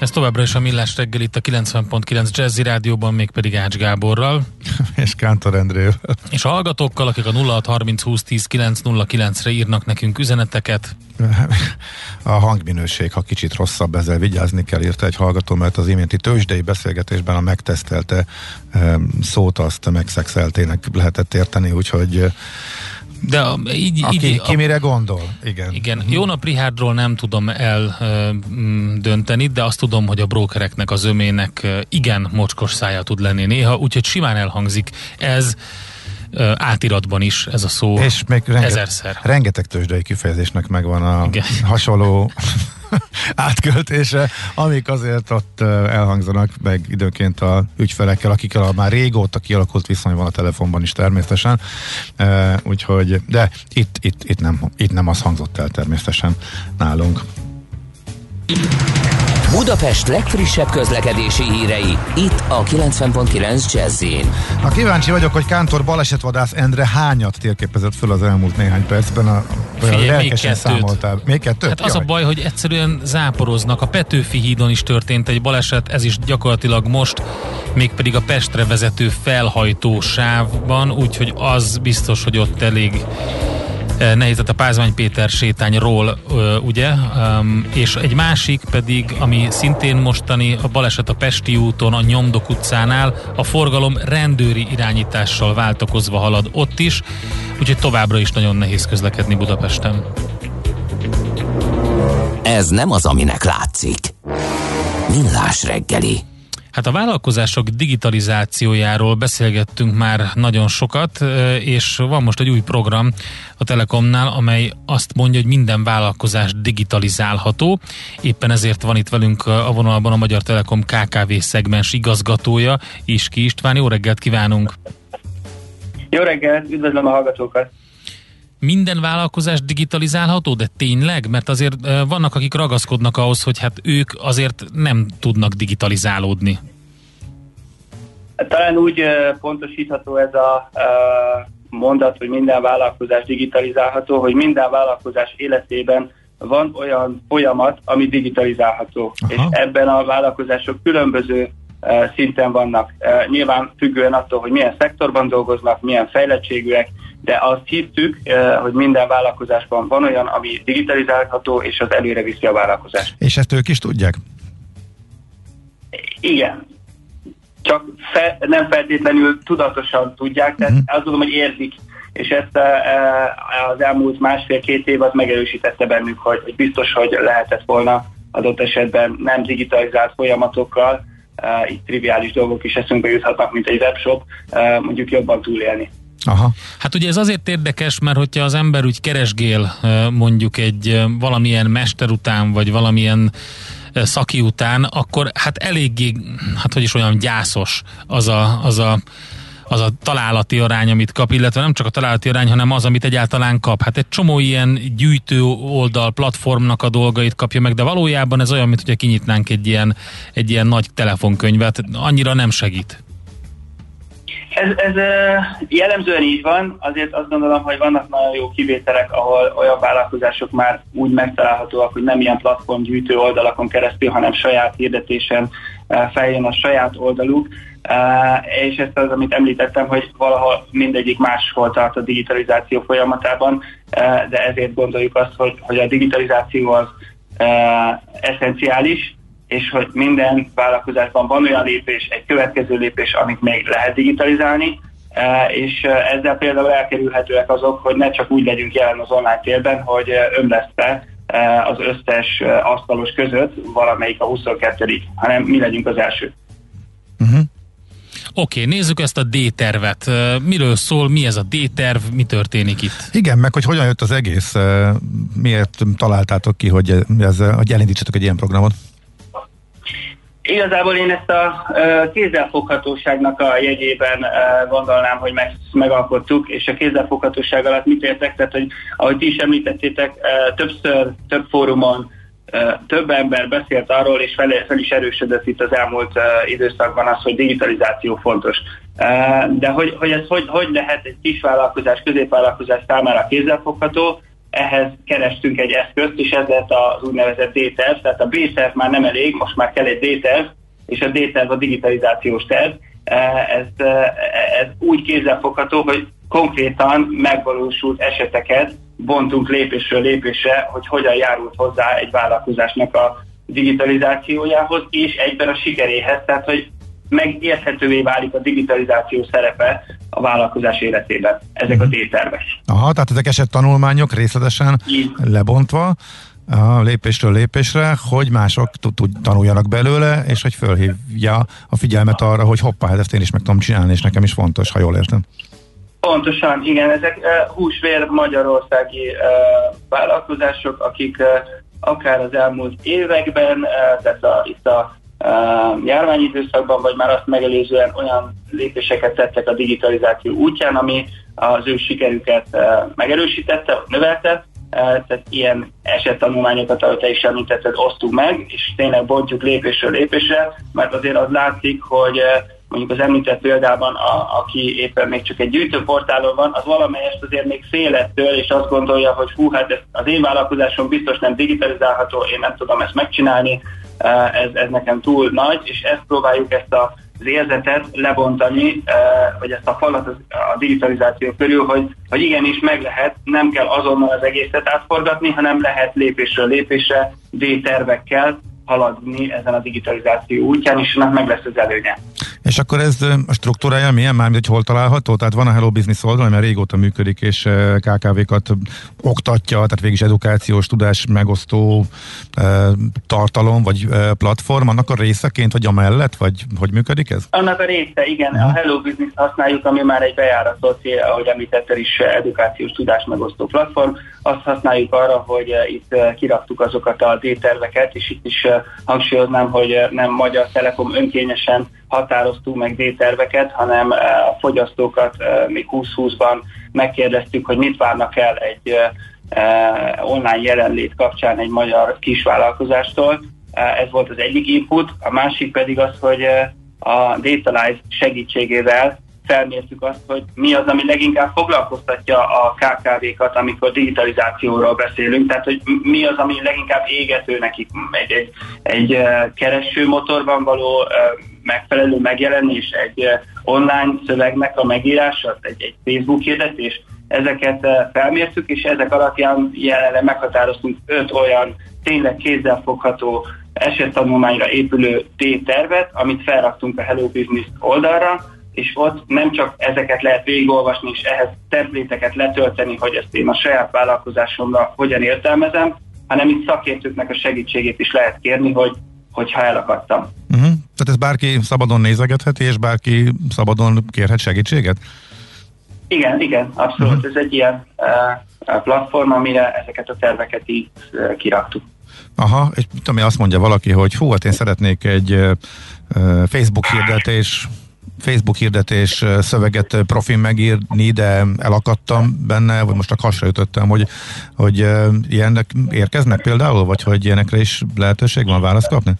Ez továbbra is a Millás reggel itt a 90.9 Jazzy Rádióban, mégpedig Ács Gáborral. és Kántor Endrével. És a hallgatókkal, akik a 0630 20 10 909-re írnak nekünk üzeneteket. A hangminőség, ha kicsit rosszabb, ezzel vigyázni kell, írta egy hallgató, mert az iménti tőzsdei beszélgetésben a megtesztelte szót azt megszexeltének lehetett érteni, úgyhogy de így, Aki, így, ki mire gondol? Igen. Igen. Uh-huh. Jónap Richardról nem tudom eldönteni, de azt tudom, hogy a brókereknek, az ömének igen mocskos szája tud lenni néha, úgyhogy simán elhangzik ez átiratban is ez a szó És még renge, ezerszer. rengeteg tőzsdei kifejezésnek megvan a Igen. hasonló átköltése, amik azért ott elhangzanak meg időnként a ügyfelekkel, akikkel a már régóta kialakult viszony van a telefonban is természetesen. Úgyhogy, de itt, itt, itt, nem, itt nem az hangzott el természetesen nálunk. Budapest legfrissebb közlekedési hírei, itt a 90.9 jazz Na kíváncsi vagyok, hogy Kántor balesetvadász Endre hányat térképezett föl az elmúlt néhány percben, a, Figyelj, még kettőt. számoltál. Még kettőt? Hát az a baj, hogy egyszerűen záporoznak. A Petőfi hídon is történt egy baleset, ez is gyakorlatilag most, mégpedig a Pestre vezető felhajtó sávban, úgyhogy az biztos, hogy ott elég nehéz, a Pázmány Péter sétányról, ugye, és egy másik pedig, ami szintén mostani, a baleset a Pesti úton, a Nyomdok utcánál, a forgalom rendőri irányítással váltakozva halad ott is, úgyhogy továbbra is nagyon nehéz közlekedni Budapesten. Ez nem az, aminek látszik. Millás reggeli. Hát a vállalkozások digitalizációjáról beszélgettünk már nagyon sokat, és van most egy új program a Telekomnál, amely azt mondja, hogy minden vállalkozás digitalizálható. Éppen ezért van itt velünk a vonalban a Magyar Telekom KKV szegmens igazgatója, Iski István. Jó reggelt kívánunk! Jó reggelt, üdvözlöm a hallgatókat! Minden vállalkozás digitalizálható, de tényleg? Mert azért vannak, akik ragaszkodnak ahhoz, hogy hát ők azért nem tudnak digitalizálódni. Talán úgy pontosítható ez a mondat, hogy minden vállalkozás digitalizálható, hogy minden vállalkozás életében van olyan folyamat, ami digitalizálható. Aha. És ebben a vállalkozások különböző szinten vannak. Nyilván függően attól, hogy milyen szektorban dolgoznak, milyen fejlettségűek, de azt hittük, hogy minden vállalkozásban van olyan, ami digitalizálható, és az előre viszi a vállalkozást. És ezt ők is tudják? Igen. Csak fe, nem feltétlenül tudatosan tudják, tehát uh-huh. azt tudom, hogy érzik, és ezt az elmúlt másfél-két év az megerősítette bennük, hogy, hogy biztos, hogy lehetett volna adott esetben nem digitalizált folyamatokkal, itt triviális dolgok is eszünkbe juthatnak, mint egy webshop, mondjuk jobban túlélni. Aha. Hát ugye ez azért érdekes, mert hogyha az ember úgy keresgél mondjuk egy valamilyen mester után, vagy valamilyen szaki után, akkor hát eléggé, hát hogy is olyan gyászos az a, az a az a találati arány, amit kap, illetve nem csak a találati arány, hanem az, amit egyáltalán kap. Hát egy csomó ilyen gyűjtő oldal, platformnak a dolgait kapja meg, de valójában ez olyan, mint hogyha kinyitnánk egy ilyen, egy ilyen nagy telefonkönyvet, annyira nem segít. Ez, ez jellemzően így van, azért azt gondolom, hogy vannak nagyon jó kivételek, ahol olyan vállalkozások már úgy megtalálhatóak, hogy nem ilyen platformgyűjtő oldalakon keresztül, hanem saját hirdetésen feljön a saját oldaluk, és ezt az, amit említettem, hogy valahol mindegyik máshol tart a digitalizáció folyamatában, de ezért gondoljuk azt, hogy, hogy a digitalizáció az eszenciális, és hogy minden vállalkozásban van olyan lépés, egy következő lépés, amit még lehet digitalizálni, és ezzel például elkerülhetőek azok, hogy ne csak úgy legyünk jelen az online térben, hogy ömleszte az összes asztalos között valamelyik a 22 hanem mi legyünk az első. Uh-huh. Oké, okay, nézzük ezt a D-tervet. Miről szól, mi ez a D-terv, mi történik itt? Igen, meg hogy hogyan jött az egész, miért találtátok ki, hogy, ez, hogy elindítsatok egy ilyen programot? Igazából én ezt a kézzelfoghatóságnak a jegyében gondolnám, hogy meg, megalkottuk, és a kézzelfoghatóság alatt mit értek, tehát hogy ahogy ti is említettétek, többször, több fórumon több ember beszélt arról, és fel, fel is erősödött itt az elmúlt időszakban az, hogy digitalizáció fontos. De hogy, hogy ez hogy, hogy lehet egy kisvállalkozás, középvállalkozás számára kézzelfogható, ehhez kerestünk egy eszközt, és ez lett az úgynevezett D-terv, tehát a B-terv már nem elég, most már kell egy D-terv, és a D-terv a digitalizációs terv. Ez, ez úgy kézzelfogható, hogy konkrétan megvalósult eseteket bontunk lépésről lépésre, hogy hogyan járult hozzá egy vállalkozásnak a digitalizációjához, és egyben a sikeréhez, tehát hogy megérthetővé válik a digitalizáció szerepe a vállalkozás életében. Ezek a D-tervek. Aha, tehát ezek eset tanulmányok részletesen Így. lebontva, a lépésről lépésre, hogy mások tanuljanak belőle, és hogy fölhívja a figyelmet arra, hogy hoppá, hát ezt én is meg tudom csinálni, és nekem is fontos, ha jól értem. Pontosan, igen, ezek uh, húsvér magyarországi vállalkozások, akik akár az elmúlt években, tehát a, itt a járványidőszakban, vagy már azt megelőzően olyan lépéseket tettek a digitalizáció útján, ami az ő sikerüket megerősítette, növelte, tehát ilyen esettanulmányokat, ahogy te is említetted, osztunk meg, és tényleg bontjuk lépésről lépésre, mert azért az látszik, hogy mondjuk az említett példában, a, aki éppen még csak egy gyűjtőportálon van, az valamelyest azért még fél ettől, és azt gondolja, hogy hú, hát ez, az én vállalkozásom biztos nem digitalizálható, én nem tudom ezt megcsinálni, ez, ez nekem túl nagy, és ezt próbáljuk ezt a az érzetet lebontani, vagy ezt a falat a digitalizáció körül, hogy, hogy igenis meg lehet, nem kell azonnal az egészet átforgatni, hanem lehet lépésről lépésre D-tervekkel haladni ezen a digitalizáció útján, és annak meg lesz az előnye. És akkor ez a struktúrája milyen már, hogy hol található? Tehát van a Hello Business oldal, mert régóta működik, és KKV-kat oktatja, tehát végig is edukációs, tudás megosztó tartalom, vagy platform, annak a részeként, vagy amellett, vagy hogy működik ez? Annak a része, igen. Uh-huh. A Hello Business használjuk, ami már egy bejáratott, ahogy említettel is, edukációs tudás megosztó platform. Azt használjuk arra, hogy itt kiraktuk azokat a D-terveket, és itt is hangsúlyoznám, hogy nem Magyar Telekom önkényesen határoztunk meg D-terveket, hanem a fogyasztókat még 2020-ban megkérdeztük, hogy mit várnak el egy online jelenlét kapcsán egy magyar kisvállalkozástól. Ez volt az egyik input, a másik pedig az, hogy a Datalize segítségével felmértük azt, hogy mi az, ami leginkább foglalkoztatja a KKV-kat, amikor digitalizációról beszélünk, tehát hogy mi az, ami leginkább égető nekik egy, egy, egy keresőmotorban való megfelelő megjelenés, egy online szövegnek a megírása, egy, egy Facebook hirdetés, ezeket felmértük, és ezek alapján jelenleg meghatároztunk öt olyan tényleg kézzelfogható esettanulmányra épülő T-tervet, amit felraktunk a Hello Business oldalra, és ott nem csak ezeket lehet végigolvasni, és ehhez templéteket letölteni, hogy ezt én a saját vállalkozásomra hogyan értelmezem, hanem itt szakértőknek a segítségét is lehet kérni, hogy hogyha elakadtam. Uh-huh. Tehát ez bárki szabadon nézegetheti, és bárki szabadon kérhet segítséget? Igen, igen, abszolút. Uh-huh. Ez egy ilyen uh, platform, amire ezeket a terveket így uh, kiraktuk. Aha, és tudom, azt mondja valaki, hogy hú, hát én szeretnék egy uh, Facebook hirdetés Facebook hirdetés szöveget profin megírni, de elakadtam benne, vagy most csak hasra ütöttem, hogy, hogy ilyenek érkeznek például, vagy hogy ilyenekre is lehetőség van választ kapni?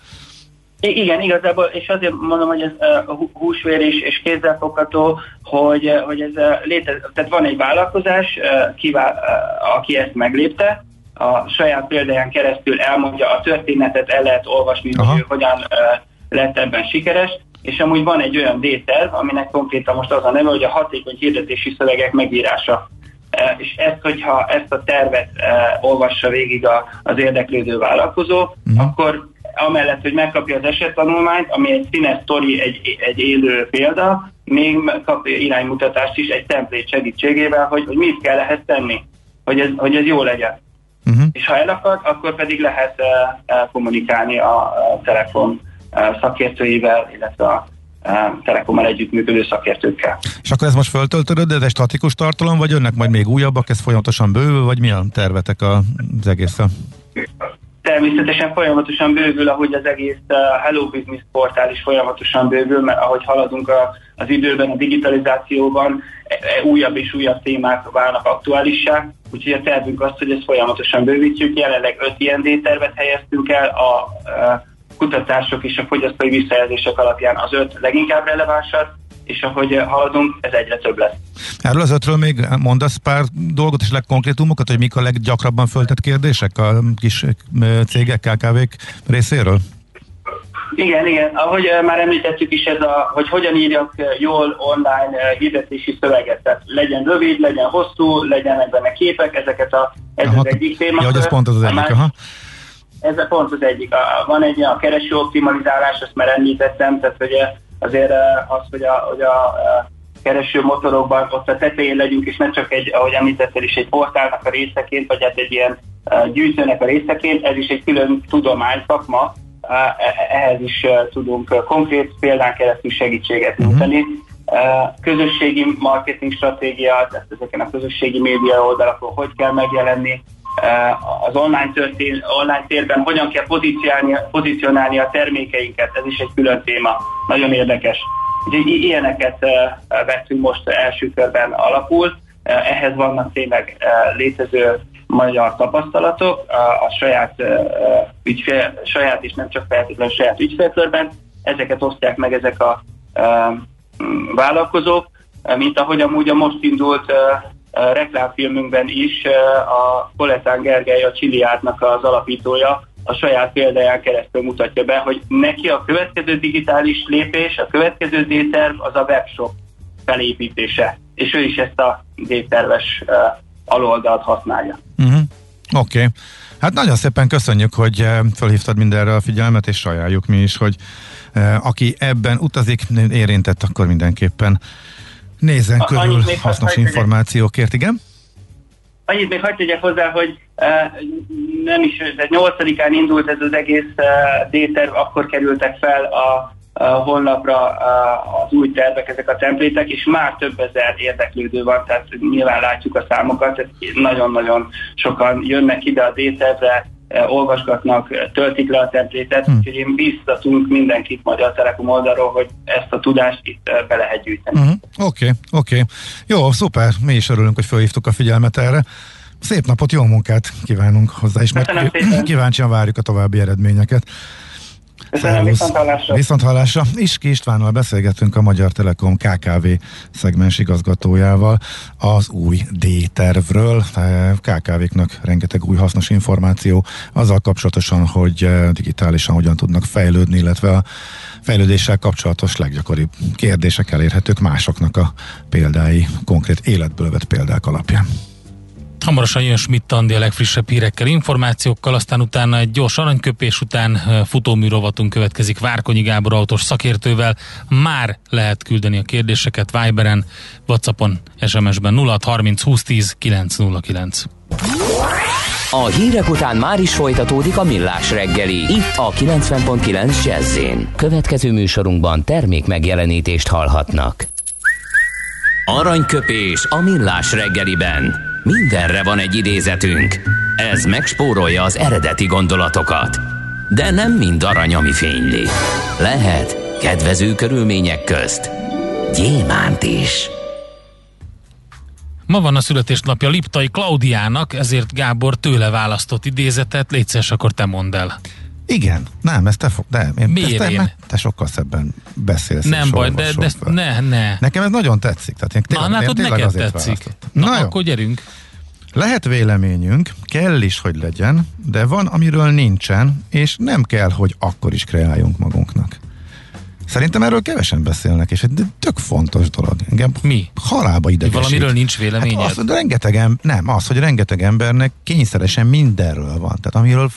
Igen, igazából, és azért mondom, hogy ez uh, húsvér is, és kézzelfogható, hogy, hogy ez uh, létez, tehát van egy vállalkozás, uh, aki ezt meglépte, a saját példáján keresztül elmondja a történetet, el lehet olvasni, Aha. hogy hogyan lett ebben sikeres, és amúgy van egy olyan D-terv, aminek konkrétan most az a neve, hogy a hatékony hirdetési szövegek megírása. És ezt, hogyha ezt a tervet olvassa végig a, az érdeklődő vállalkozó, uh-huh. akkor amellett, hogy megkapja az esettanulmányt, ami egy színes sztori, egy, egy élő példa, még kap iránymutatást is egy templét segítségével, hogy, hogy mit kell ehhez tenni, hogy ez, hogy ez jó legyen. Uh-huh. És ha elakad, akkor pedig lehet uh, kommunikálni a, a telefon szakértőivel, illetve a Telekommal együttműködő szakértőkkel. És akkor ez most föltöltődött, de ez egy statikus tartalom, vagy önnek majd még újabbak, ez folyamatosan bővül, vagy mi a tervetek az egészen? Természetesen folyamatosan bővül, ahogy az egész uh, Hello Business portál is folyamatosan bővül, mert ahogy haladunk a, az időben, a digitalizációban, e, e, újabb és újabb témák válnak aktuálissá, úgyhogy a tervünk az, hogy ezt folyamatosan bővítjük. Jelenleg öt ilyen D-tervet helyeztünk el, a, a uh, kutatások és a fogyasztói visszajelzések alapján az öt leginkább relevánsat, és ahogy haladunk, ez egyre több lesz. Erről az ötről még mondasz pár dolgot és legkonkrétumokat, hogy mik a leggyakrabban föltett kérdések a kis cégek, KKV-k részéről? Igen, igen. Ahogy már említettük is, ez a, hogy hogyan írjak jól online hirdetési szöveget. Tehát legyen rövid, legyen hosszú, legyenek benne képek, ezeket a, ez aha, az egyik téma. Ja, hogy ez pont az, az egyik, aha. Ez pont az egyik. Van egy a kereső optimalizálás, ezt már említettem, tehát hogy azért az, hogy a, hogy a kereső motorokban ott a tetején legyünk, és ne csak egy, ahogy említettél is, egy portálnak a részeként, vagy hát egy ilyen gyűjtőnek a részeként, ez is egy külön tudomány, szakma, ehhez is tudunk konkrét példán keresztül segítséget mhm. nyújtani. Uh-huh. Közösségi marketing stratégia, tehát ezeken a közösségi média oldalakon hogy kell megjelenni, az online, történ, online térben hogyan kell pozícionálni, pozícionálni a termékeinket, ez is egy külön téma, nagyon érdekes. Úgyhogy ilyeneket vettünk most első körben alapul, ehhez vannak tényleg létező magyar tapasztalatok, a saját, ügyfél, saját és nem csak feltétlenül saját ügyfélkörben, ezeket osztják meg ezek a vállalkozók, mint ahogy amúgy a most indult reklámfilmünkben is a Koletán Gergely, a Csiliártnak az alapítója, a saját példáján keresztül mutatja be, hogy neki a következő digitális lépés, a következő D-terv az a webshop felépítése. És ő is ezt a D-terves aloldalt használja. Uh-huh. Oké. Okay. Hát nagyon szépen köszönjük, hogy felhívtad mindenre a figyelmet, és sajnáljuk mi is, hogy aki ebben utazik, érintett, akkor mindenképpen Nézzen körül hasznos információkért, igen? Annyit még hagyd tegyek hozzá, hogy uh, nem is, de 8-án indult ez az egész uh, D-terv, akkor kerültek fel a, a honlapra uh, az új tervek, ezek a templétek, és már több ezer érdeklődő van, tehát nyilván látjuk a számokat, nagyon-nagyon sokan jönnek ide a D-tervre, Eh, olvasgatnak, eh, töltik le a templétet, hmm. úgyhogy én biztatunk mindenkit Magyar Telekom oldalról, hogy ezt a tudást itt eh, be lehet gyűjteni. Oké, uh-huh. oké. Okay, okay. Jó, szuper. Mi is örülünk, hogy felhívtuk a figyelmet erre. Szép napot, jó munkát kívánunk hozzá is, mert kíváncsian várjuk a további eredményeket. Köszönöm, viszont hallásra. Viszont hallásra. Iski Istvánnal beszélgetünk a Magyar Telekom KKV szegmens igazgatójával az új D-tervről. KKV-knak rengeteg új hasznos információ azzal kapcsolatosan, hogy eh, digitálisan hogyan tudnak fejlődni, illetve a fejlődéssel kapcsolatos leggyakoribb kérdések elérhetők másoknak a példái, konkrét életből vett példák alapján. Hamarosan jön Schmidt Andi a legfrissebb hírekkel, információkkal, aztán utána egy gyors aranyköpés után futóműrovatunk következik Várkonyi Gábor autós szakértővel. Már lehet küldeni a kérdéseket Viberen, Whatsappon, SMS-ben 0630 2010 909. A hírek után már is folytatódik a millás reggeli. Itt a 90.9 jazz Következő műsorunkban termék megjelenítést hallhatnak. Aranyköpés a millás reggeliben. Mindenre van egy idézetünk. Ez megspórolja az eredeti gondolatokat. De nem mind arany, ami fényli. Lehet kedvező körülmények közt gyémánt is. Ma van a születésnapja Liptai Klaudiának, ezért Gábor tőle választott idézetet, légy akkor te mondd el. Igen, nem, ezt te fog, de én, Miért ezt te, én? te sokkal szebben beszélsz. Nem baj, de, de ezt, ne, ne. Nekem ez nagyon tetszik. Tehát én tényleg, Na, látod, én neked tetszik. Na, Na jó. akkor gyerünk. Lehet véleményünk, kell is, hogy legyen, de van, amiről nincsen, és nem kell, hogy akkor is kreáljunk magunknak. Szerintem erről kevesen beszélnek, és egy tök fontos dolog. Engem Mi? Halába idegesít. Valamiről nincs véleményed? Hát az, rengeteg em- nem, az, hogy rengeteg embernek kényszeresen mindenről van. Tehát amiről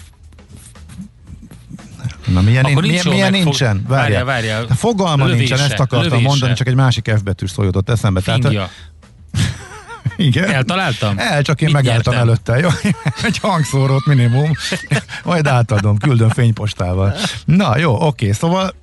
Na milyen, Akkor nincs milyen, milyen nincsen? Várjál, várjál. Fogalma Lövése, nincsen, ezt akartam lövése. mondani, csak egy másik F betűs szó jutott eszembe. Tehát, Igen. Eltaláltam? El, csak én Mit megálltam nyertem? előtte. Jó? Egy hangszórót minimum. Majd átadom, küldöm fénypostával. Na jó, oké, szóval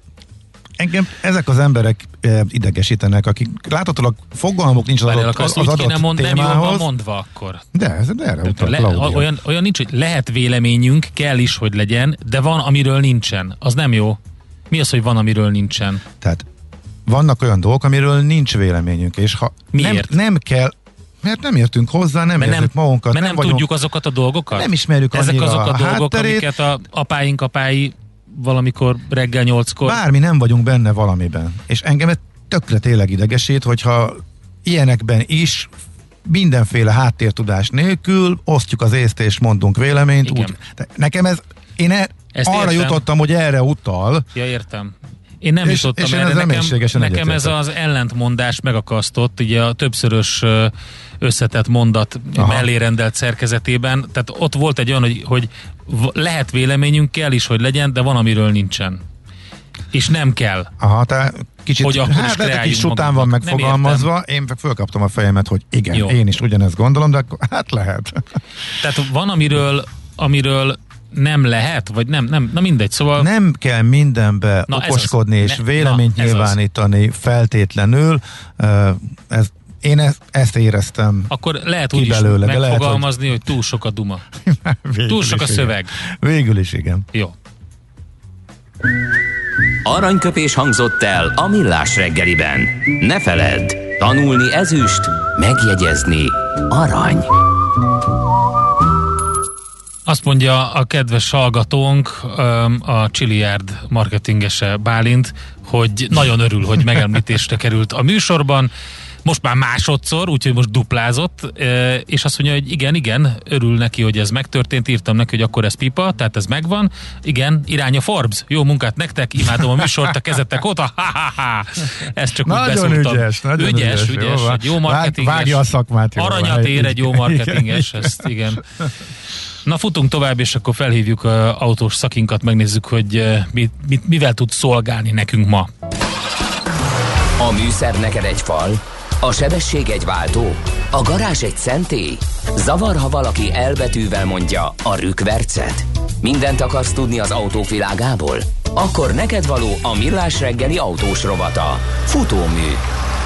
engem ezek az emberek e, idegesítenek, akik láthatólag fogalmuk nincs az, adott, az, az adott mond, témához. Nem mondva akkor. De, de erre utal, le, olyan, olyan nincs, hogy lehet véleményünk, kell is, hogy legyen, de van, amiről nincsen. Az nem jó. Mi az, hogy van, amiről nincsen? Tehát vannak olyan dolgok, amiről nincs véleményünk, és ha Miért? Nem, nem kell, mert nem értünk hozzá, nem mert érzük magunkat. Mert nem, nem tudjuk azokat a dolgokat? Nem ismerjük Ezek azok a, a dolgok, hátterét. amiket a apáink, apái valamikor reggel nyolckor... Bármi nem vagyunk benne valamiben. És engem tökre tényleg idegesít, hogyha ilyenekben is mindenféle háttértudás nélkül osztjuk az észt és mondunk véleményt. Úgy, de nekem ez, én e, arra értem. jutottam, hogy erre utal. Ja, értem. Én nem és, jutottam és erre. Nekem, nekem ez az ellentmondás megakasztott, ugye a többszörös összetett mondat Aha. mellé rendelt szerkezetében. Tehát ott volt egy olyan, hogy, hogy lehet véleményünk, kell is, hogy legyen, de van, amiről nincsen. És nem kell. Aha, te kicsit, hogy akkor hát, is kis után van megfogalmazva, én fölkaptam a fejemet, hogy igen, Jó. én is ugyanezt gondolom, de akkor, hát lehet. Tehát van, amiről, amiről nem lehet, vagy nem, nem, na mindegy, szóval... Nem kell mindenbe na okoskodni és ne, véleményt na, nyilvánítani az. feltétlenül, ez, én ezt, ezt éreztem Akkor lehet úgy belőle, is megfogalmazni, lehet, hogy... hogy túl sok a duma. túl sok a szöveg. Igen. Végül is igen. Jó. Aranyköpés hangzott el a millás reggeliben. Ne feledd, tanulni ezüst, megjegyezni arany. Azt mondja a kedves hallgatónk, a Chiliard marketingese Bálint, hogy nagyon örül, hogy megemlítésre került a műsorban most már másodszor, úgyhogy most duplázott, és azt mondja, hogy igen, igen, örül neki, hogy ez megtörtént, írtam neki, hogy akkor ez pipa, tehát ez megvan, igen, irány a Forbes, jó munkát nektek, imádom a műsort, a kezetek oda, ha, ha, ha. ezt csak nagyon úgy beszúrtam. Ügyes, nagyon ügyes, ügyes, ügyes jó, egy jó marketinges. Vágja a szakmát. Jó, aranyat ér egy jó marketinges, ezt igen. Na futunk tovább, és akkor felhívjuk a autós szakinkat, megnézzük, hogy mit, mit, mivel tud szolgálni nekünk ma. A műszer neked egy fal, a sebesség egy váltó? A garázs egy szentély? Zavar, ha valaki elbetűvel mondja a rükvercet? Mindent akarsz tudni az autók világából? Akkor neked való a millás reggeli autós rovata. Futómű.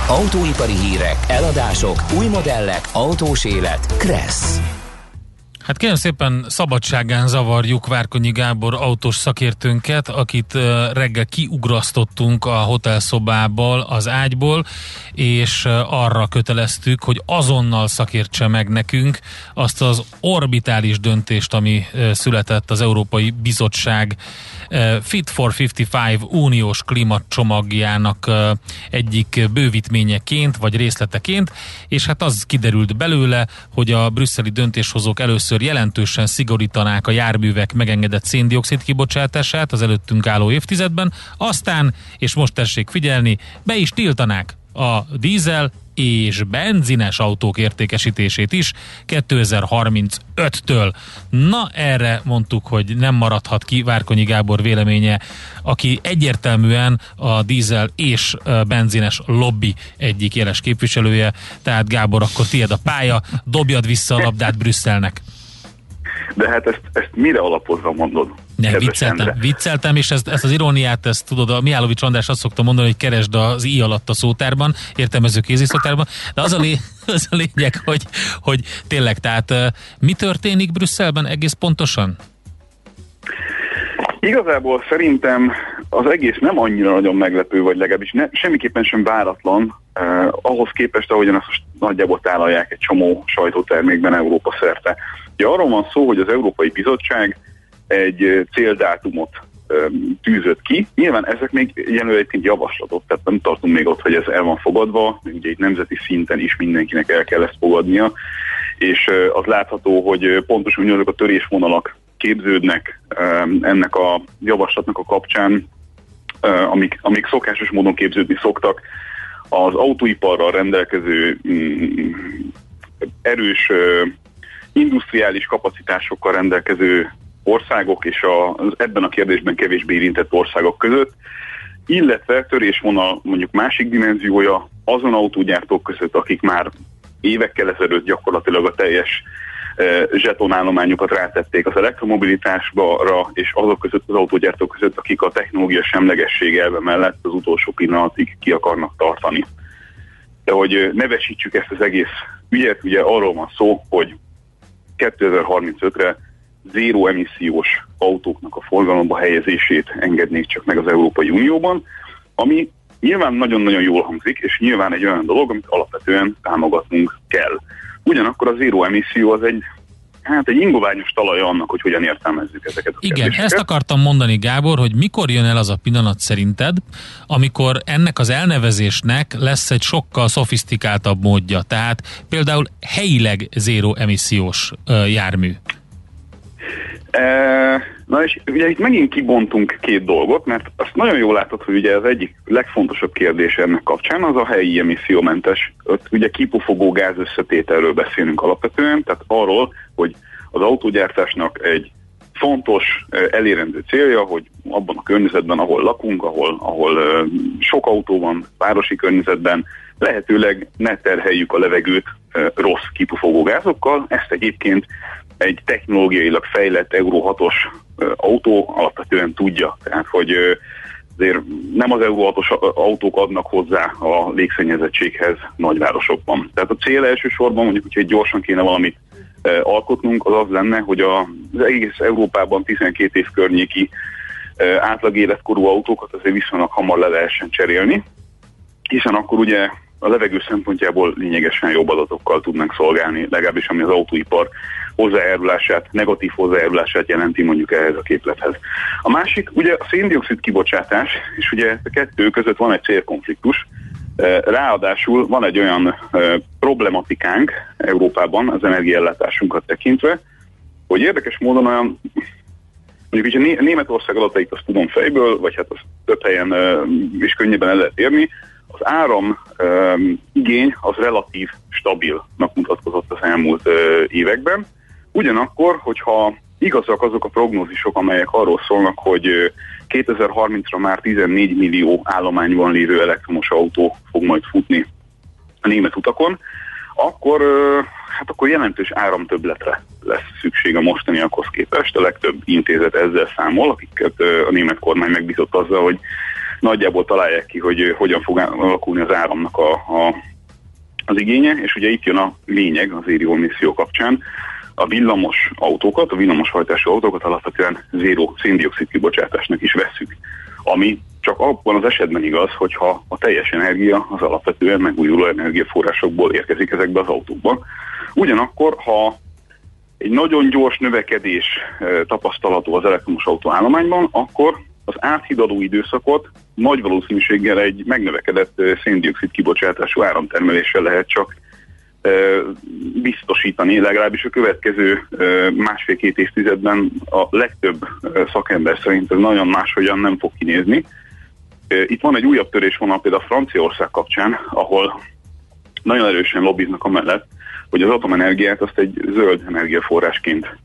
Autóipari hírek, eladások, új modellek, autós élet. Kressz. Hát kérem szépen szabadságán zavarjuk Várkonyi Gábor autós szakértőnket, akit reggel kiugrasztottunk a hotelszobából, az ágyból, és arra köteleztük, hogy azonnal szakértse meg nekünk azt az orbitális döntést, ami született az Európai Bizottság Fit for 55 uniós klímacsomagjának egyik bővítményeként, vagy részleteként, és hát az kiderült belőle, hogy a brüsszeli döntéshozók először jelentősen szigorítanák a járművek megengedett széndiokszid kibocsátását az előttünk álló évtizedben, aztán, és most tessék figyelni, be is tiltanák a dízel és benzines autók értékesítését is 2035-től. Na erre mondtuk, hogy nem maradhat ki Várkonyi Gábor véleménye, aki egyértelműen a dízel és benzines lobby egyik jeles képviselője. Tehát Gábor, akkor tiéd a pálya, dobjad vissza a labdát Brüsszelnek. De hát ezt, ezt mire alapozva mondod? Ne, vicceltem, vicceltem, és ezt, ezt az iróniát, ezt tudod, a Miálovics András azt szokta mondani, hogy keresd az i alatt a szótárban, értelmező kéziszótárban, de az a, lé, az a lényeg, hogy, hogy tényleg, tehát mi történik Brüsszelben egész pontosan? Igazából szerintem az egész nem annyira nagyon meglepő, vagy legalábbis ne, semmiképpen sem váratlan, eh, ahhoz képest, ahogyan azt nagyjából tálalják egy csomó sajtótermékben Európa szerte. Ugye arról van szó, hogy az Európai Bizottság egy céldátumot tűzött ki. Nyilván ezek még jelenleg egyébként javaslatok, tehát nem tartunk még ott, hogy ez el van fogadva, ugye egy nemzeti szinten is mindenkinek el kell ezt fogadnia, és az látható, hogy pontosan ugyanazok a törésvonalak képződnek ennek a javaslatnak a kapcsán, amik, amik szokásos módon képződni szoktak, az autóiparral rendelkező mm, erős industriális kapacitásokkal rendelkező országok és az ebben a kérdésben kevésbé érintett országok között, illetve törésvonal mondjuk másik dimenziója azon autógyártók között, akik már évekkel ezelőtt gyakorlatilag a teljes zsetonállományokat rátették az elektromobilitásra, és azok között, az autógyártók között, akik a technológia semlegesség elve mellett az utolsó pillanatig ki akarnak tartani. De hogy nevesítsük ezt az egész ügyet, ugye arról van szó, hogy 2035-re zéró emissziós autóknak a forgalomba helyezését engednék csak meg az Európai Unióban, ami nyilván nagyon-nagyon jól hangzik, és nyilván egy olyan dolog, amit alapvetően támogatnunk kell. Ugyanakkor a zéró emisszió az egy hát egy ingoványos talaja annak, hogy hogyan értelmezzük ezeket a Igen, kérdéseket. ezt akartam mondani, Gábor, hogy mikor jön el az a pillanat szerinted, amikor ennek az elnevezésnek lesz egy sokkal szofisztikáltabb módja, tehát például helyileg zéró emissziós jármű. Na és ugye itt megint kibontunk két dolgot, mert azt nagyon jól látod, hogy ugye az egyik legfontosabb kérdés ennek kapcsán az a helyi emissziómentes. Ott ugye kipufogó gáz összetételről beszélünk alapvetően, tehát arról, hogy az autógyártásnak egy fontos, elérendő célja, hogy abban a környezetben, ahol lakunk, ahol, ahol sok autó van, városi környezetben, lehetőleg ne terheljük a levegőt rossz kipufogó gázokkal. Ezt egyébként egy technológiailag fejlett Euro 6-os autó alapvetően tudja. Tehát, hogy azért nem az Euro 6-os autók adnak hozzá a légszennyezettséghez nagyvárosokban. Tehát a cél elsősorban, mondjuk, hogyha gyorsan kéne valamit alkotnunk, az az lenne, hogy az egész Európában 12 év környéki átlag életkorú autókat azért viszonylag hamar le lehessen cserélni, hiszen akkor ugye a levegő szempontjából lényegesen jobb adatokkal tudnánk szolgálni, legalábbis ami az autóipar hozzájárulását, negatív hozzájárulását jelenti mondjuk ehhez a képlethez. A másik, ugye a széndiokszid kibocsátás, és ugye a kettő között van egy célkonfliktus, e, Ráadásul van egy olyan e, problematikánk Európában az energiaellátásunkat tekintve, hogy érdekes módon olyan, mondjuk ugye Németország adatait azt tudom fejből, vagy hát azt több helyen e, is könnyebben el lehet érni, az áram igény az relatív stabilnak mutatkozott az elmúlt években, Ugyanakkor, hogyha igazak azok a prognózisok, amelyek arról szólnak, hogy 2030-ra már 14 millió állományban lévő elektromos autó fog majd futni a német utakon, akkor, hát akkor jelentős áramtöbletre lesz szükség a mostaniakhoz képest. A legtöbb intézet ezzel számol, akiket a német kormány megbízott azzal, hogy nagyjából találják ki, hogy hogyan fog alakulni az áramnak a, a, az igénye, és ugye itt jön a lényeg az érió misszió kapcsán, a villamos autókat, a villamos hajtású autókat alapvetően zéró széndiokszid kibocsátásnak is veszük. Ami csak abban az esetben igaz, hogyha a teljes energia az alapvetően megújuló energiaforrásokból érkezik ezekbe az autókba. Ugyanakkor, ha egy nagyon gyors növekedés tapasztalható az elektromos autó állományban, akkor az áthidaló időszakot nagy valószínűséggel egy megnövekedett széndiokszid kibocsátású áramtermeléssel lehet csak biztosítani, legalábbis a következő másfél-két évtizedben a legtöbb szakember szerint ez nagyon máshogyan nem fog kinézni. Itt van egy újabb törésvonal például a Franciaország kapcsán, ahol nagyon erősen lobbiznak amellett, hogy az atomenergiát azt egy zöld energiaforrásként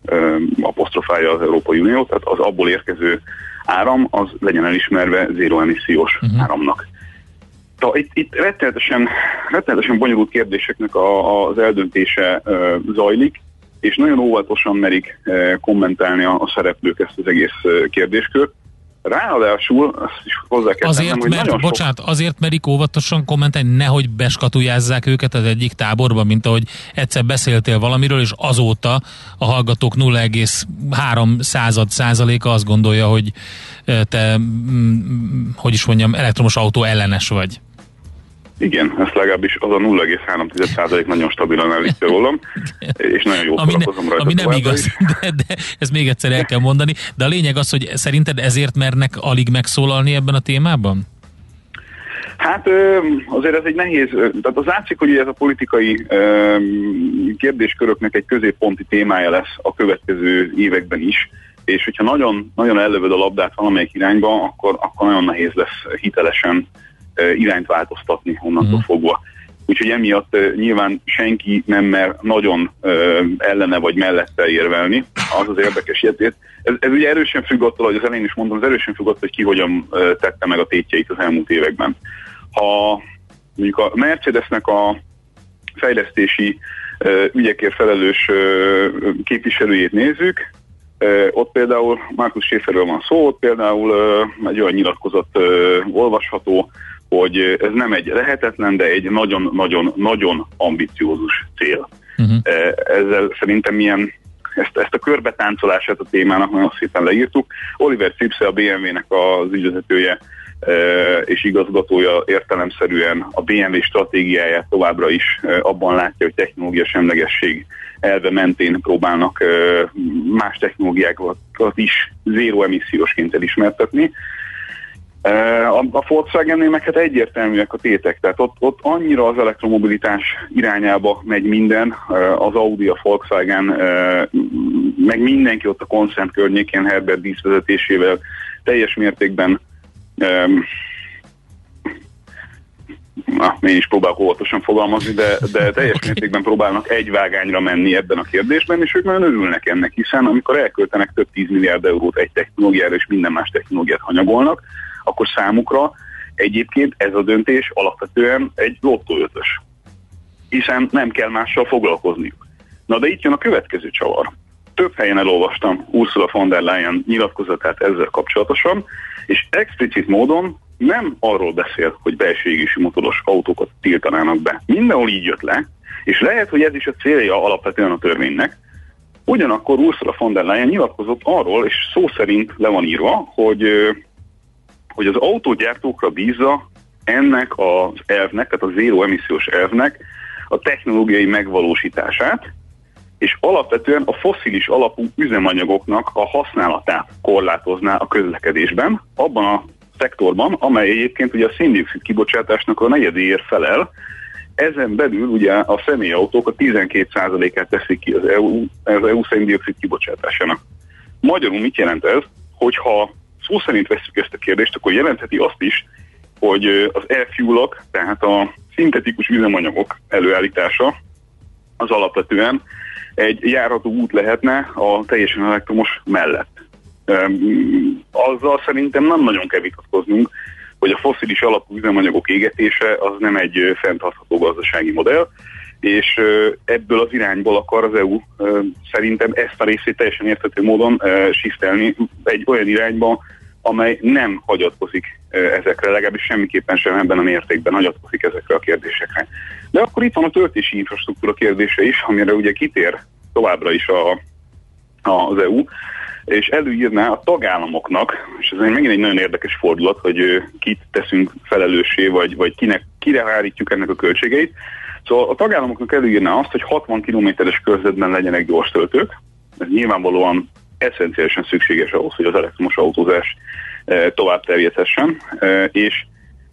apostrofálja az Európai Unió, tehát az abból érkező áram az legyen elismerve zéro emissziós uh-huh. áramnak. Ta, itt, itt rettenetesen, rettenetesen bonyolult kérdéseknek a, az eldöntése uh, zajlik, és nagyon óvatosan merik uh, kommentálni a, a szereplők ezt az egész uh, kérdéskört. Ráadásul, azt is hozzá kell azért, tennem, hogy mert, nagyon bocsánat, sok... azért merik óvatosan kommentálni, nehogy beskatujázzák őket az egyik táborba, mint ahogy egyszer beszéltél valamiről, és azóta a hallgatók 0,3 század százaléka azt gondolja, hogy te, hogy is mondjam, elektromos autó ellenes vagy. Igen, ezt legalábbis az a 0,3% nagyon stabilan elvitte rólam, és nagyon jó ami, ne, rajta. Ami nem igaz, de, de ezt még egyszer el kell mondani. De a lényeg az, hogy szerinted ezért mernek alig megszólalni ebben a témában? Hát azért ez egy nehéz, tehát az látszik, hogy ez a politikai kérdésköröknek egy középponti témája lesz a következő években is, és hogyha nagyon, nagyon ellövöd a labdát valamelyik irányba, akkor, akkor nagyon nehéz lesz hitelesen irányt változtatni onnantól mm. fogva. Úgyhogy emiatt nyilván senki nem mer nagyon ellene vagy mellette érvelni, az az érdekes ilyetét. Ez, ez ugye erősen függ attól, hogy az elején is mondom, az erősen függ attól, hogy ki hogyan tette meg a tétjeit az elmúlt években. Ha mondjuk a Mercedesnek a fejlesztési ügyekért felelős képviselőjét nézzük, ott például Markus Schäferről van szó, ott például egy olyan nyilatkozat olvasható, hogy ez nem egy lehetetlen, de egy nagyon-nagyon-nagyon ambiciózus cél. Uh-huh. Ezzel szerintem milyen ezt, ezt a körbetáncolását a témának nagyon szépen leírtuk. Oliver Cipse, a BMW-nek az ügyvezetője és igazgatója értelemszerűen a BMW stratégiáját továbbra is abban látja, hogy technológia semlegesség elve mentén próbálnak más technológiákat is zéró emissziósként elismertetni. A, Volkswagen-nél meg hát egyértelműek a tétek, tehát ott, ott annyira az elektromobilitás irányába megy minden, az Audi, a Volkswagen, meg mindenki ott a konszent környékén Herbert Dísz vezetésével teljes mértékben na, én is próbálok óvatosan fogalmazni, de, de teljes mértékben próbálnak egy vágányra menni ebben a kérdésben, és ők nagyon örülnek ennek, hiszen amikor elköltenek több 10 milliárd eurót egy technológiára, és minden más technológiát hanyagolnak, akkor számukra egyébként ez a döntés alapvetően egy lottóötös. Hiszen nem kell mással foglalkozniuk. Na de itt jön a következő csavar. Több helyen elolvastam Ursula von der Leyen nyilatkozatát ezzel kapcsolatosan, és explicit módon nem arról beszél, hogy belső égési motoros autókat tiltanának be. Mindenhol így jött le, és lehet, hogy ez is a célja alapvetően a törvénynek, Ugyanakkor Ursula von der Leyen nyilatkozott arról, és szó szerint le van írva, hogy, hogy az autógyártókra bízza ennek az elvnek, tehát a zéró emissziós elvnek a technológiai megvalósítását, és alapvetően a foszilis alapú üzemanyagoknak a használatát korlátozná a közlekedésben, abban a szektorban, amely egyébként ugye a széndiokszid kibocsátásnak a negyedéért felel, ezen belül ugye a személyautók a 12%-át teszik ki az EU, az EU széndiokszid kibocsátásának. Magyarul mit jelent ez? Hogyha szó szerint veszük ezt a kérdést, akkor jelentheti azt is, hogy az e tehát a szintetikus üzemanyagok előállítása az alapvetően egy járható út lehetne a teljesen elektromos mellett. Azzal szerintem nem nagyon kell vitatkoznunk, hogy a foszilis alapú üzemanyagok égetése az nem egy fenntartható gazdasági modell, és ebből az irányból akar az EU szerintem ezt a részét teljesen érthető módon shiftelni egy olyan irányba, amely nem hagyatkozik ezekre, legalábbis semmiképpen sem ebben a mértékben hagyatkozik ezekre a kérdésekre. De akkor itt van a töltési infrastruktúra kérdése is, amire ugye kitér továbbra is a, az EU, és előírná a tagállamoknak, és ez megint egy nagyon érdekes fordulat, hogy kit teszünk felelőssé, vagy, vagy kinek, kire hárítjuk ennek a költségeit. Szóval a tagállamoknak előírná azt, hogy 60 kilométeres körzetben legyenek gyors töltők. Ez nyilvánvalóan eszenciálisan szükséges ahhoz, hogy az elektromos autózás tovább terjedhessen, és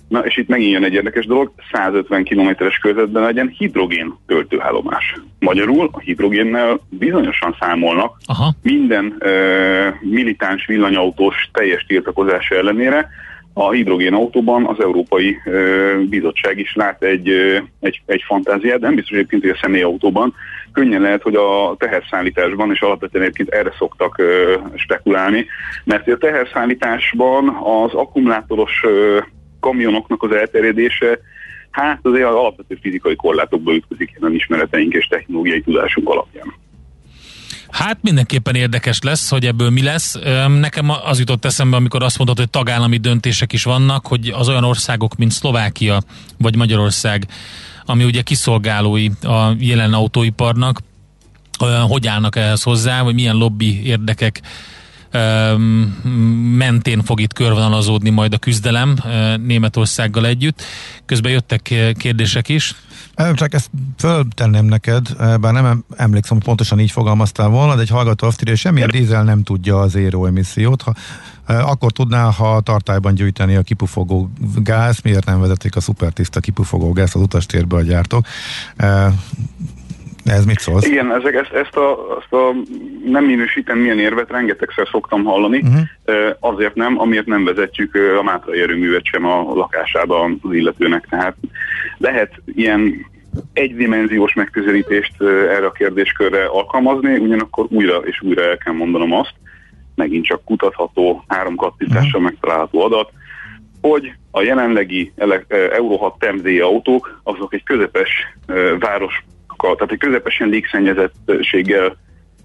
Na és itt megint jön egy érdekes dolog, 150 kilométeres körzetben legyen hidrogén töltőállomás. Magyarul a hidrogénnel bizonyosan számolnak Aha. minden uh, militáns villanyautós teljes tiltakozása ellenére. A hidrogén autóban az Európai uh, Bizottság is lát egy, uh, egy, egy fantáziát, nem biztos egyébként, hogy a személyautóban. Könnyen lehet, hogy a teherszállításban, és alapvetően egyébként erre szoktak uh, spekulálni, mert a teherszállításban az akkumulátoros uh, kamionoknak az elterjedése, hát azért alapvető fizikai korlátokba ütközik a ismereteink és technológiai tudásunk alapján. Hát mindenképpen érdekes lesz, hogy ebből mi lesz. Nekem az jutott eszembe, amikor azt mondod, hogy tagállami döntések is vannak, hogy az olyan országok, mint Szlovákia vagy Magyarország, ami ugye kiszolgálói a jelen autóiparnak, hogy állnak ehhez hozzá, vagy milyen lobby érdekek mentén fog itt körvonalazódni majd a küzdelem Németországgal együtt. Közben jöttek kérdések is. Csak ezt föltenném neked, bár nem emlékszem, pontosan így fogalmaztál volna, de egy hallgató azt írja, hogy semmilyen dízel nem tudja az éró emissziót. Ha, akkor tudná, ha tartályban gyűjteni a kipufogó gáz, miért nem vezetik a szupertiszta kipufogó gáz az utastérbe a gyártók. Ez mit szólsz? Igen, ezek, ezt, ezt, a, ezt a nem minősítem milyen érvet rengetegszer szoktam hallani, uh-huh. azért nem, amiért nem vezetjük a mátrai erőművet sem a lakásába az illetőnek. Tehát lehet ilyen egydimenziós megközelítést erre a kérdéskörre alkalmazni, ugyanakkor újra és újra el kell mondanom azt, megint csak kutatható, három kattintással uh-huh. megtalálható adat, hogy a jelenlegi Euro 6 TMZ autók azok egy közepes város városnak, a, tehát egy közepesen légszennyezettséggel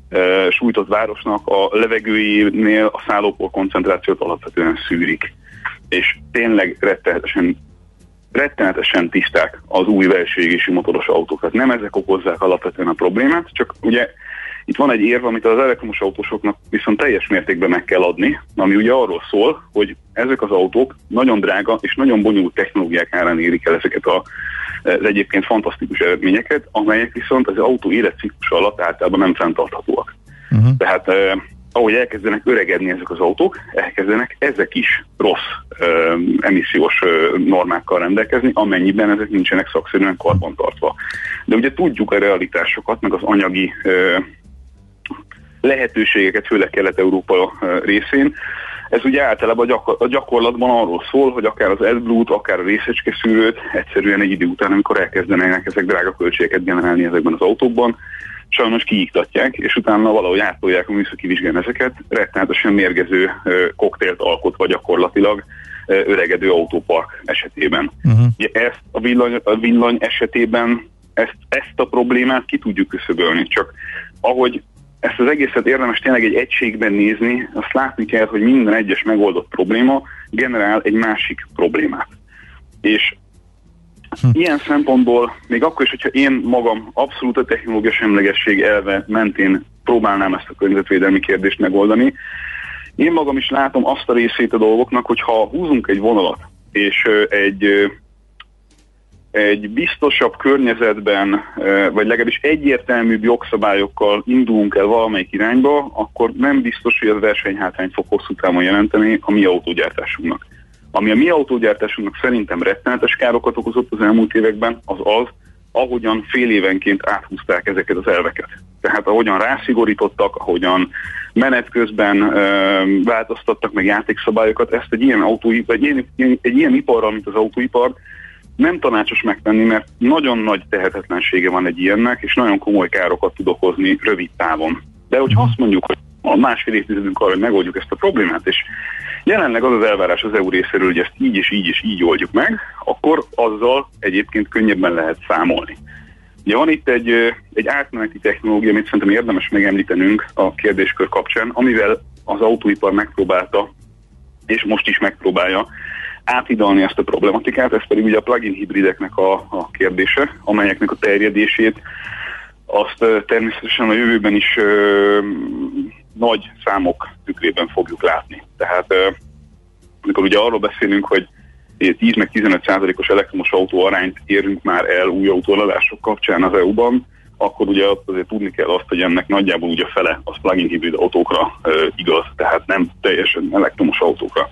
e, sújtott városnak a levegőjénél a szállópor koncentrációt alapvetően szűrik. És tényleg rettenetesen rettenetesen tiszták az új versenyégési motoros autók. Tehát nem ezek okozzák alapvetően a problémát, csak ugye itt van egy érv, amit az elektromos autósoknak viszont teljes mértékben meg kell adni, ami ugye arról szól, hogy ezek az autók nagyon drága és nagyon bonyolult technológiák árán érik el ezeket a, az egyébként fantasztikus eredményeket, amelyek viszont az autó életciklus alatt általában nem fenntarthatóak. Uh-huh. Tehát eh, ahogy elkezdenek öregedni ezek az autók, elkezdenek ezek is rossz eh, emissziós eh, normákkal rendelkezni, amennyiben ezek nincsenek szakszerűen karbantartva. De ugye tudjuk a realitásokat, meg az anyagi eh, lehetőségeket, főleg Kelet-Európa részén. Ez ugye általában a gyakorlatban arról szól, hogy akár az AdBlue-t, akár a részecske szűrőt egyszerűen egy idő után, amikor elkezdenek ezek drága költségeket generálni ezekben az autókban, sajnos kiiktatják, és utána valahogy átolják a műszaki vizsgán ezeket, rettenetesen mérgező koktélt alkotva gyakorlatilag öregedő autópark esetében. Uh-huh. Ugye ezt a villany, a villany esetében ezt, ezt a problémát ki tudjuk küszöbölni, csak ahogy ezt az egészet érdemes tényleg egy egységben nézni, azt látni kell, hogy minden egyes megoldott probléma generál egy másik problémát. És hm. ilyen szempontból, még akkor is, hogyha én magam abszolút a technológia semlegesség elve mentén próbálnám ezt a környezetvédelmi kérdést megoldani, én magam is látom azt a részét a dolgoknak, hogy ha húzunk egy vonalat, és egy egy biztosabb környezetben, vagy legalábbis egyértelműbb jogszabályokkal indulunk el valamelyik irányba, akkor nem biztos, hogy az versenyhátrányt fog hosszú távon jelenteni a mi autógyártásunknak. Ami a mi autógyártásunknak szerintem rettenetes károkat okozott az elmúlt években, az az, ahogyan fél évenként áthúzták ezeket az elveket. Tehát ahogyan rászigorítottak, ahogyan menet közben ö, változtattak meg játékszabályokat, ezt egy ilyen, autóipar, egy, ilyen, egy ilyen iparral, mint az autóipar, nem tanácsos megtenni, mert nagyon nagy tehetetlensége van egy ilyennek, és nagyon komoly károkat tud okozni rövid távon. De hogyha azt mondjuk, hogy a másfél évtizedünk arra, hogy megoldjuk ezt a problémát, és jelenleg az az elvárás az EU részéről, hogy ezt így és így és így oldjuk meg, akkor azzal egyébként könnyebben lehet számolni. Ugye van itt egy, egy átmeneti technológia, amit szerintem érdemes megemlítenünk a kérdéskör kapcsán, amivel az autóipar megpróbálta, és most is megpróbálja átidalni ezt a problematikát, ez pedig ugye a plugin hibrideknek a, a kérdése, amelyeknek a terjedését azt természetesen a jövőben is ö, nagy számok tükrében fogjuk látni. Tehát ö, amikor ugye arról beszélünk, hogy 10 meg 15 százalékos elektromos autó arányt érünk már el új autóladások kapcsán az EU-ban, akkor ugye azért tudni kell azt, hogy ennek nagyjából ugye fele az plug-in hibrid autókra ö, igaz, tehát nem teljesen elektromos autókra.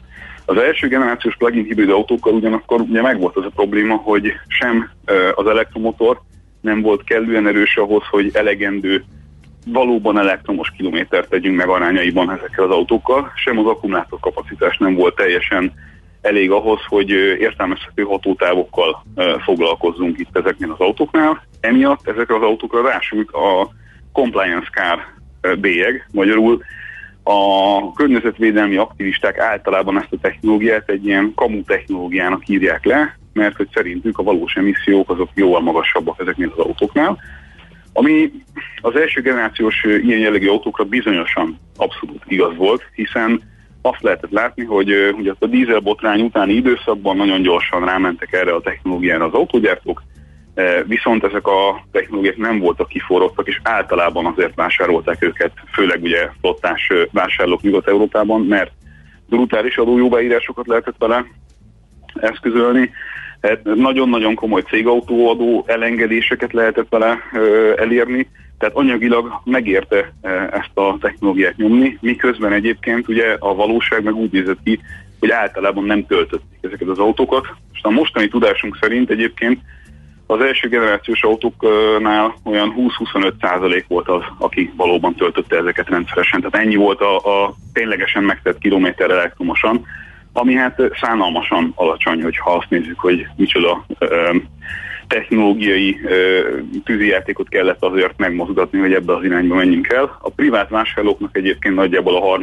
Az első generációs plug-in hibrid autókkal ugyanakkor ugye megvolt az a probléma, hogy sem az elektromotor nem volt kellően erős ahhoz, hogy elegendő valóban elektromos kilométert tegyünk meg arányaiban ezekkel az autókkal, sem az akkumulátor kapacitás nem volt teljesen elég ahhoz, hogy értelmezhető hatótávokkal foglalkozzunk itt ezeknél az autóknál. Emiatt ezekre az autókra rásült a compliance car bélyeg, magyarul a környezetvédelmi aktivisták általában ezt a technológiát egy ilyen kamu technológiának írják le, mert hogy szerintük a valós emissziók azok jóval magasabbak ezeknél az autóknál. Ami az első generációs ilyen jellegű autókra bizonyosan abszolút igaz volt, hiszen azt lehetett látni, hogy ugye a dízelbotrány utáni időszakban nagyon gyorsan rámentek erre a technológiára az autógyártók, viszont ezek a technológiák nem voltak kiforrottak, és általában azért vásárolták őket, főleg ugye flottás vásárlók Nyugat-Európában, mert brutális adójóbeírásokat lehetett vele eszközölni, hát nagyon-nagyon komoly cégautóadó elengedéseket lehetett vele elérni, tehát anyagilag megérte ezt a technológiát nyomni, miközben egyébként ugye a valóság meg úgy nézett ki, hogy általában nem töltötték ezeket az autókat. És a mostani tudásunk szerint egyébként az első generációs autóknál olyan 20-25 százalék volt az, aki valóban töltötte ezeket rendszeresen. Tehát ennyi volt a, a ténylegesen megtett kilométer elektromosan, ami hát szánalmasan alacsony, hogyha azt nézzük, hogy micsoda ö, technológiai ö, tűzijátékot kellett azért megmozgatni, hogy ebbe az irányba menjünk el. A privát vásárlóknak egyébként nagyjából a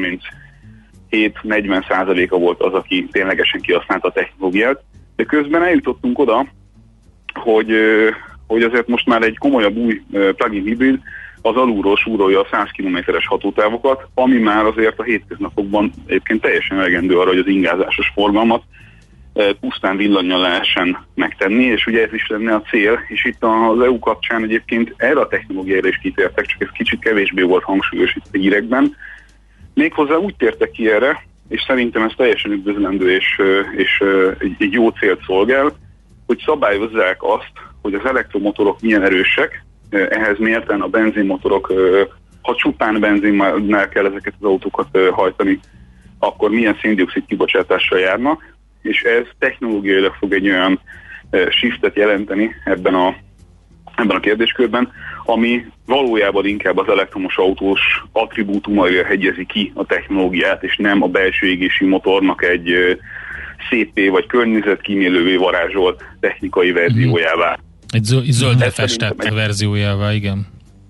37-40 százaléka volt az, aki ténylegesen kihasználta a technológiát, de közben eljutottunk oda, hogy hogy azért most már egy komolyabb új plug-in hibrid az alulról súrolja a 100 km-es hatótávokat, ami már azért a hétköznapokban egyébként teljesen elegendő arra, hogy az ingázásos forgalmat pusztán villanyjal lehessen megtenni, és ugye ez is lenne a cél, és itt az EU kapcsán egyébként erre a technológiára is kitértek, csak ez kicsit kevésbé volt hangsúlyos itt a hírekben. Méghozzá úgy tértek ki erre, és szerintem ez teljesen üdvözlendő és, és egy, egy jó célt szolgál, hogy szabályozzák azt, hogy az elektromotorok milyen erősek, ehhez mérten a benzinmotorok, ha csupán benzinnel kell ezeket az autókat hajtani, akkor milyen széndiokszid kibocsátással járnak, és ez technológiailag fog egy olyan shiftet jelenteni ebben a, ebben a kérdéskörben, ami valójában inkább az elektromos autós attribútumaira hegyezi ki a technológiát, és nem a belső égési motornak egy szépé vagy környezetkímélővé varázsolt technikai verziójává. Egy zöld festett egy... verziójává, igen.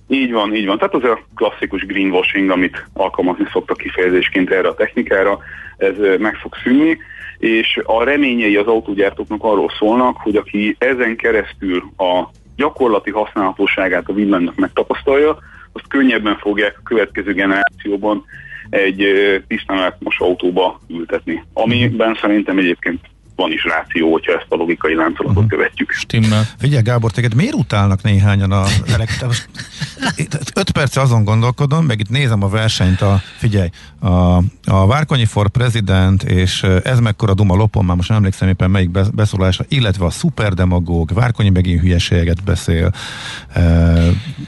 Így van, így van. Tehát az a klasszikus greenwashing, amit alkalmazni szoktak kifejezésként erre a technikára, ez meg fog szűnni, és a reményei az autógyártóknak arról szólnak, hogy aki ezen keresztül a gyakorlati használhatóságát a villanynak megtapasztalja, azt könnyebben fogják a következő generációban egy tisztán elektromos autóba ültetni. Amiben szerintem egyébként van is ráció, hogyha ezt a logikai láncolatot uh-huh. követjük. Stimmel. Figyelj Gábor, téged miért utálnak néhányan a elektromos? Öt perc azon gondolkodom, meg itt nézem a versenyt, a, figyelj, a, a Várkonyi for President, és ez mekkora duma lopom, már most nem emlékszem éppen melyik beszólásra, illetve a szuperdemagóg, Várkonyi megint hülyeséget beszél. E,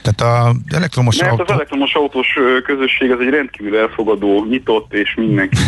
tehát a elektromos Mert autó... az elektromos autós közösség az egy rendkívül elfogadó, nyitott és mindenkit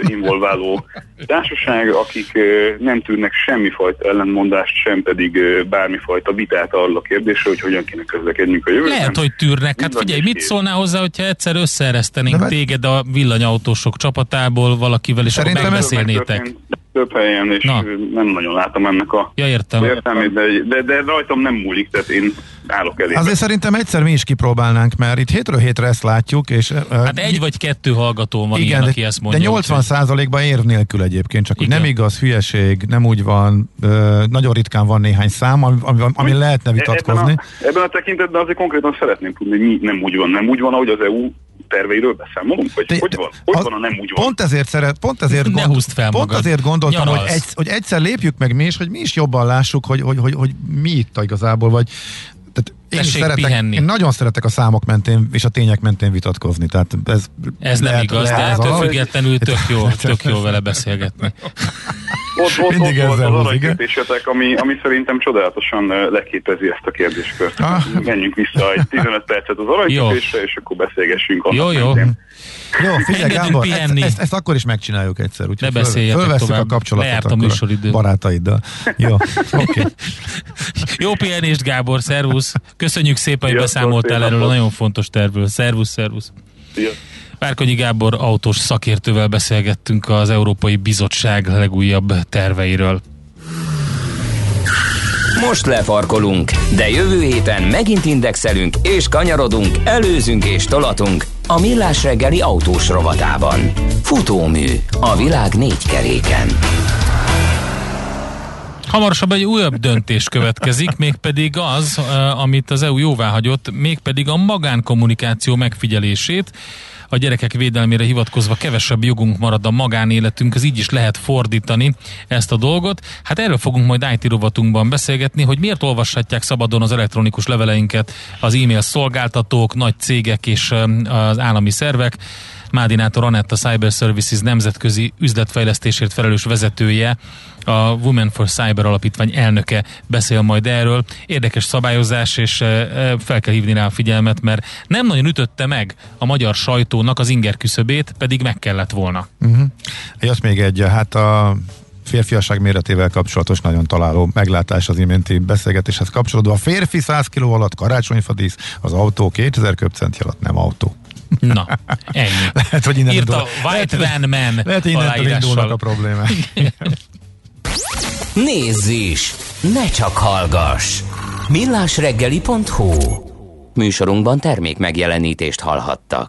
involváló társaság, akik nem tűrnek semmifajta ellenmondást, sem pedig bármifajta vitát arról a kérdésre, hogy hogyan kéne közlekednünk a jövőben. Lehet, hogy tűrnek. Hát figyelj, mit szólnál hozzá, hogyha egyszer összeeresztenénk téged a villanyautósok csapatából valakivel, és akkor megbeszélnétek? Több helyen, és Na. nem nagyon látom ennek a ja, értem. értelmét, de, de, de rajtam nem múlik, tehát én állok elé. Azért szerintem egyszer mi is kipróbálnánk, mert itt hétről hétre ezt látjuk, és... Hát egy vagy kettő hallgató van igen, ilyen, aki ezt mondja. De 80 százalékban érv nélkül egyébként, csak igen. hogy nem igaz, hülyeség, nem úgy van, ö, nagyon ritkán van néhány szám, ami, ami, ami lehetne vitatkozni. Ebben a, ebben a tekintetben azért konkrétan szeretném tudni, hogy mi nem úgy van, nem úgy van, ahogy az EU terveiről beszámolunk? Vagy Te, hogy van? Hogy az, van a nem úgy van? Pont ezért, szeret, pont ezért, ne gond, fel pont magad. ezért gondoltam, hogy, egy, hogy egyszer lépjük meg mi is, hogy mi is jobban lássuk, hogy, hogy, hogy, hogy mi itt igazából, vagy én, szeretek, pihenni. én nagyon szeretek a számok mentén és a tények mentén vitatkozni, tehát ez Ez lehet, nem igaz, lehet de ettől függetlenül tök jó, tök jó vele beszélgetni. Ott, ott, Mindig ott volt az aranykötésetek, ami, ami szerintem csodálatosan leképezi ezt a kérdéskört. Ah. Menjünk vissza egy 15 percet az aranykötésre, és akkor beszélgessünk. Jó, jó. Mentén. Jó, figyelj Gábor, ezt, ezt, ezt, akkor is megcsináljuk egyszer. Úgyhogy ne föl, tovább. a kapcsolatot a akkor barátaiddal. Jó, okay. Jó pihenést Gábor, szervusz. Köszönjük szépen, hogy beszámoltál erről a nagyon fontos tervről. Szervusz, szervusz. Várkonyi Gábor autós szakértővel beszélgettünk az Európai Bizottság legújabb terveiről. Most lefarkolunk, de jövő héten megint indexelünk és kanyarodunk, előzünk és tolatunk a Millás reggeli autós rovatában. Futómű a világ négy keréken. Hamarosabb egy újabb döntés következik, mégpedig az, amit az EU jóvá hagyott, mégpedig a magánkommunikáció megfigyelését a gyerekek védelmére hivatkozva kevesebb jogunk marad a magánéletünk, az így is lehet fordítani ezt a dolgot. Hát erről fogunk majd IT rovatunkban beszélgetni, hogy miért olvashatják szabadon az elektronikus leveleinket az e-mail szolgáltatók, nagy cégek és az állami szervek. Mádinátor Anetta Cyber Services nemzetközi üzletfejlesztésért felelős vezetője, a Women for Cyber alapítvány elnöke beszél majd erről. Érdekes szabályozás, és fel kell hívni rá a figyelmet, mert nem nagyon ütötte meg a magyar sajtónak az inger küszöbét, pedig meg kellett volna. Uh-huh. Jött még egy, hát a férfiasság méretével kapcsolatos nagyon találó meglátás az iménti beszélgetéshez kapcsolódva. A férfi 100 kg alatt karácsonyfadísz, az autó 2000 köbcenti alatt nem autó. Na, ennyi. lehet, hogy innen Írta indul, White lehet, Van Man Lehet, hogy innen indulnak a problémák. Nézz is! Ne csak hallgass! millásreggeli.hu Műsorunkban termék megjelenítést hallhattak.